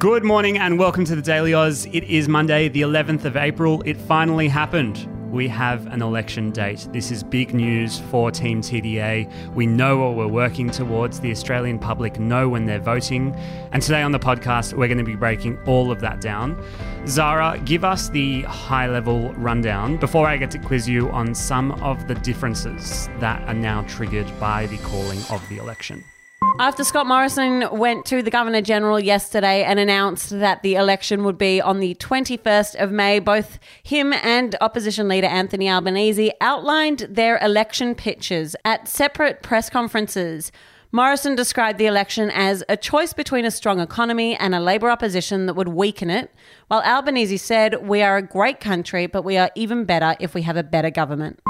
Good morning and welcome to the Daily Aus. It is Monday, the 11th of April. It finally happened. We have an election date. This is big news for Team TDA. We know what we're working towards. The Australian public know when they're voting. And today on the podcast, we're going to be breaking all of that down. Zara, give us the high level rundown before I get to quiz you on some of the differences that are now triggered by the calling of the election. After Scott Morrison went to the Governor General yesterday and announced that the election would be on the 21st of May, both him and opposition leader Anthony Albanese outlined their election pitches at separate press conferences. Morrison described the election as a choice between a strong economy and a Labor opposition that would weaken it, while Albanese said, We are a great country, but we are even better if we have a better government.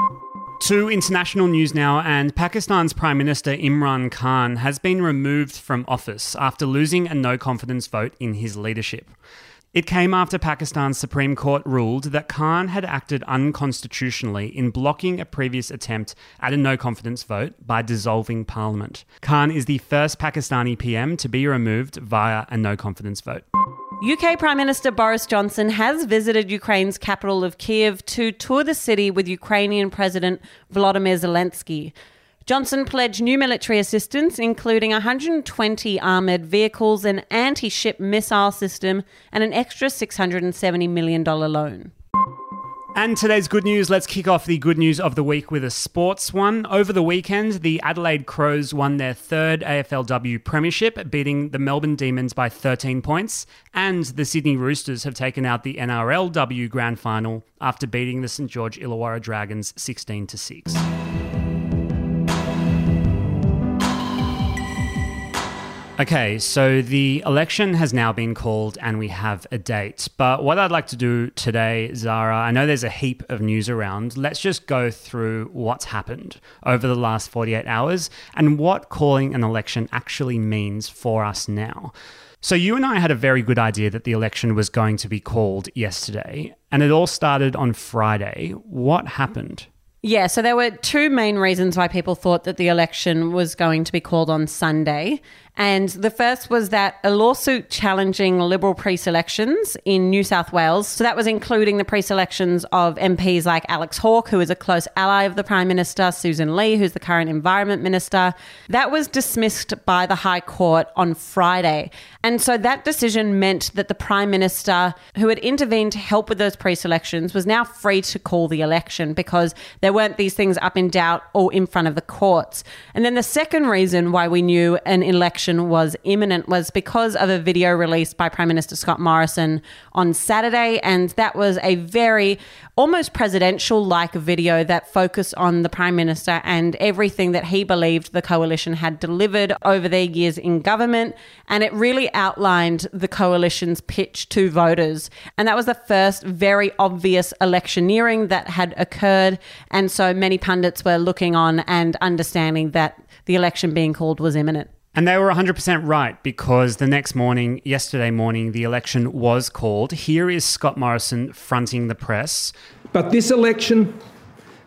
To international news now, and Pakistan's Prime Minister Imran Khan has been removed from office after losing a no confidence vote in his leadership. It came after Pakistan's Supreme Court ruled that Khan had acted unconstitutionally in blocking a previous attempt at a no confidence vote by dissolving parliament. Khan is the first Pakistani PM to be removed via a no confidence vote. UK Prime Minister Boris Johnson has visited Ukraine's capital of Kiev to tour the city with Ukrainian President Volodymyr Zelensky. Johnson pledged new military assistance, including 120 armoured vehicles, an anti ship missile system, and an extra $670 million loan. And today's good news, let's kick off the good news of the week with a sports one. Over the weekend, the Adelaide Crows won their third AFLW Premiership, beating the Melbourne Demons by 13 points, and the Sydney Roosters have taken out the NRLW Grand Final after beating the St George Illawarra Dragons 16 to 6. Okay, so the election has now been called and we have a date. But what I'd like to do today, Zara, I know there's a heap of news around. Let's just go through what's happened over the last 48 hours and what calling an election actually means for us now. So, you and I had a very good idea that the election was going to be called yesterday, and it all started on Friday. What happened? Yeah, so there were two main reasons why people thought that the election was going to be called on Sunday. And the first was that a lawsuit challenging Liberal pre selections in New South Wales, so that was including the pre selections of MPs like Alex Hawke, who is a close ally of the Prime Minister, Susan Lee, who's the current Environment Minister, that was dismissed by the High Court on Friday. And so that decision meant that the Prime Minister, who had intervened to help with those pre selections, was now free to call the election because there weren't these things up in doubt or in front of the courts. And then the second reason why we knew an election election was imminent was because of a video released by Prime Minister Scott Morrison on Saturday. And that was a very almost presidential like video that focused on the Prime Minister and everything that he believed the coalition had delivered over their years in government. And it really outlined the coalition's pitch to voters. And that was the first very obvious electioneering that had occurred. And so many pundits were looking on and understanding that the election being called was imminent. And they were 100% right because the next morning, yesterday morning, the election was called. Here is Scott Morrison fronting the press. But this election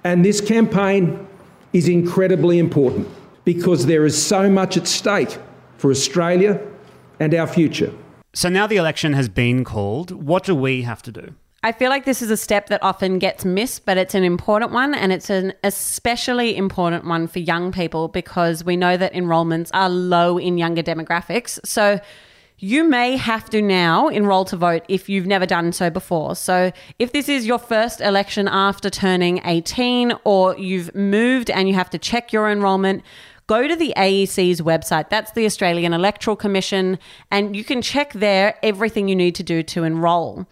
and this campaign is incredibly important because there is so much at stake for Australia and our future. So now the election has been called. What do we have to do? I feel like this is a step that often gets missed, but it's an important one, and it's an especially important one for young people because we know that enrollments are low in younger demographics. So you may have to now enroll to vote if you've never done so before. So, if this is your first election after turning 18 or you've moved and you have to check your enrolment, go to the AEC's website. That's the Australian Electoral Commission, and you can check there everything you need to do to enrol.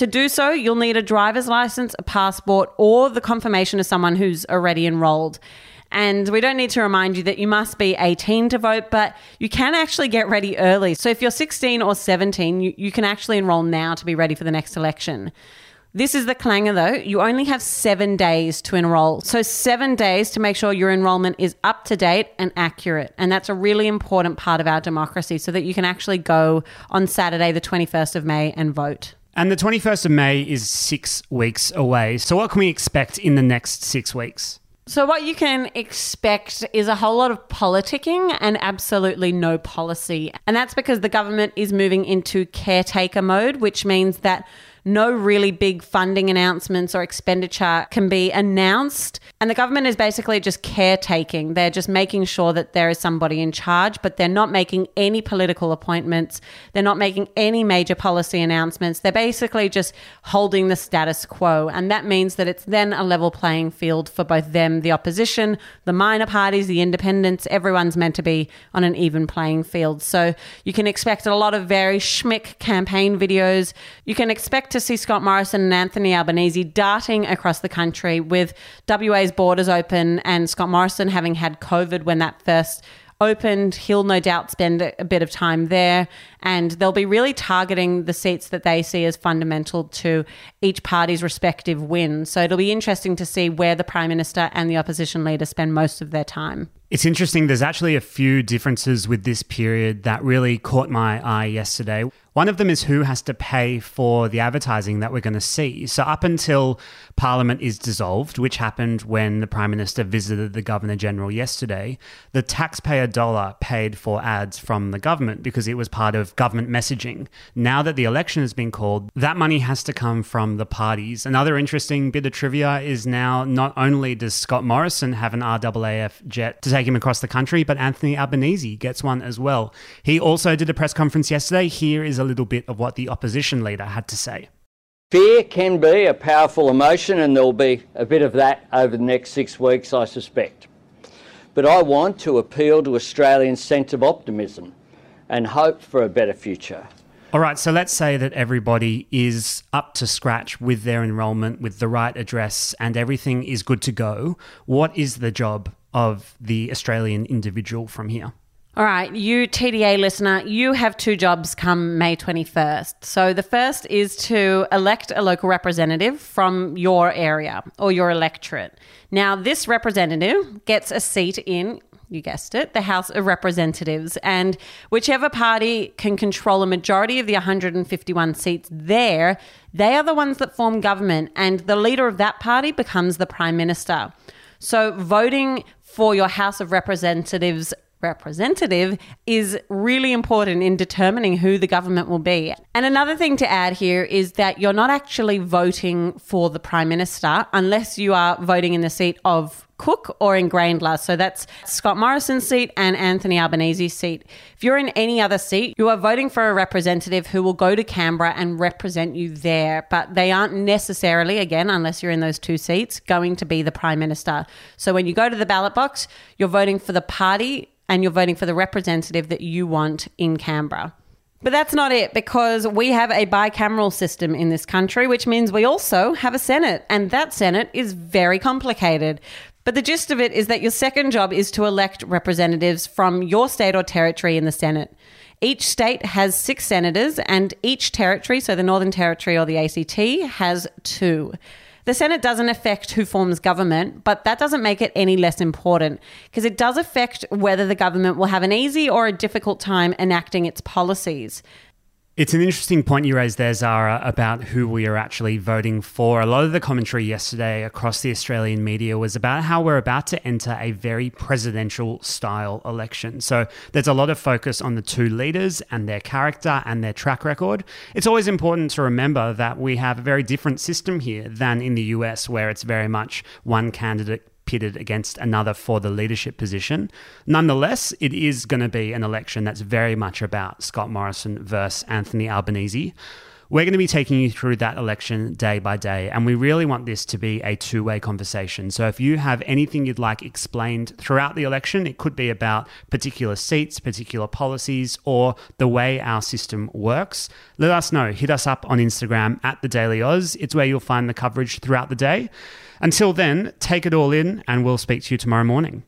To do so, you'll need a driver's license, a passport, or the confirmation of someone who's already enrolled. And we don't need to remind you that you must be 18 to vote, but you can actually get ready early. So if you're 16 or 17, you, you can actually enroll now to be ready for the next election. This is the clanger though. You only have seven days to enroll. So, seven days to make sure your enrollment is up to date and accurate. And that's a really important part of our democracy so that you can actually go on Saturday, the 21st of May, and vote. And the 21st of May is six weeks away. So, what can we expect in the next six weeks? So, what you can expect is a whole lot of politicking and absolutely no policy. And that's because the government is moving into caretaker mode, which means that no really big funding announcements or expenditure can be announced. And the government is basically just caretaking. They're just making sure that there is somebody in charge, but they're not making any political appointments. They're not making any major policy announcements. They're basically just holding the status quo. And that means that it's then a level playing field for both them, the opposition, the minor parties, the independents. Everyone's meant to be on an even playing field. So you can expect a lot of very schmick campaign videos. You can expect to see Scott Morrison and Anthony Albanese darting across the country with WA's borders open and Scott Morrison having had COVID when that first opened. He'll no doubt spend a bit of time there, and they'll be really targeting the seats that they see as fundamental to each party's respective win. So it'll be interesting to see where the Prime Minister and the opposition leader spend most of their time. It's interesting. There's actually a few differences with this period that really caught my eye yesterday. One of them is who has to pay for the advertising that we're going to see. So, up until Parliament is dissolved, which happened when the Prime Minister visited the Governor General yesterday, the taxpayer dollar paid for ads from the government because it was part of government messaging. Now that the election has been called, that money has to come from the parties. Another interesting bit of trivia is now not only does Scott Morrison have an RAAF jet to take him across the country, but Anthony Albanese gets one as well. He also did a press conference yesterday. Here is a little bit of what the opposition leader had to say. Fear can be a powerful emotion, and there'll be a bit of that over the next six weeks, I suspect. But I want to appeal to Australians' sense of optimism and hope for a better future. All right, so let's say that everybody is up to scratch with their enrolment, with the right address, and everything is good to go. What is the job of the Australian individual from here? All right, you TDA listener, you have two jobs come May 21st. So the first is to elect a local representative from your area or your electorate. Now, this representative gets a seat in you guessed it, the House of Representatives. And whichever party can control a majority of the 151 seats there, they are the ones that form government. And the leader of that party becomes the Prime Minister. So voting for your House of Representatives representative is really important in determining who the government will be. And another thing to add here is that you're not actually voting for the prime minister unless you are voting in the seat of Cook or in Grayndler. So that's Scott Morrison's seat and Anthony Albanese's seat. If you're in any other seat, you are voting for a representative who will go to Canberra and represent you there. But they aren't necessarily, again, unless you're in those two seats, going to be the Prime Minister. So when you go to the ballot box, you're voting for the party and you're voting for the representative that you want in Canberra. But that's not it because we have a bicameral system in this country, which means we also have a Senate, and that Senate is very complicated. But the gist of it is that your second job is to elect representatives from your state or territory in the Senate. Each state has six senators, and each territory, so the Northern Territory or the ACT, has two. The Senate doesn't affect who forms government, but that doesn't make it any less important because it does affect whether the government will have an easy or a difficult time enacting its policies. It's an interesting point you raised there, Zara, about who we are actually voting for. A lot of the commentary yesterday across the Australian media was about how we're about to enter a very presidential style election. So there's a lot of focus on the two leaders and their character and their track record. It's always important to remember that we have a very different system here than in the US, where it's very much one candidate pitted against another for the leadership position. Nonetheless, it is going to be an election that's very much about Scott Morrison versus Anthony Albanese. We're going to be taking you through that election day by day, and we really want this to be a two way conversation. So, if you have anything you'd like explained throughout the election, it could be about particular seats, particular policies, or the way our system works, let us know. Hit us up on Instagram at the Daily Aus. It's where you'll find the coverage throughout the day. Until then, take it all in, and we'll speak to you tomorrow morning.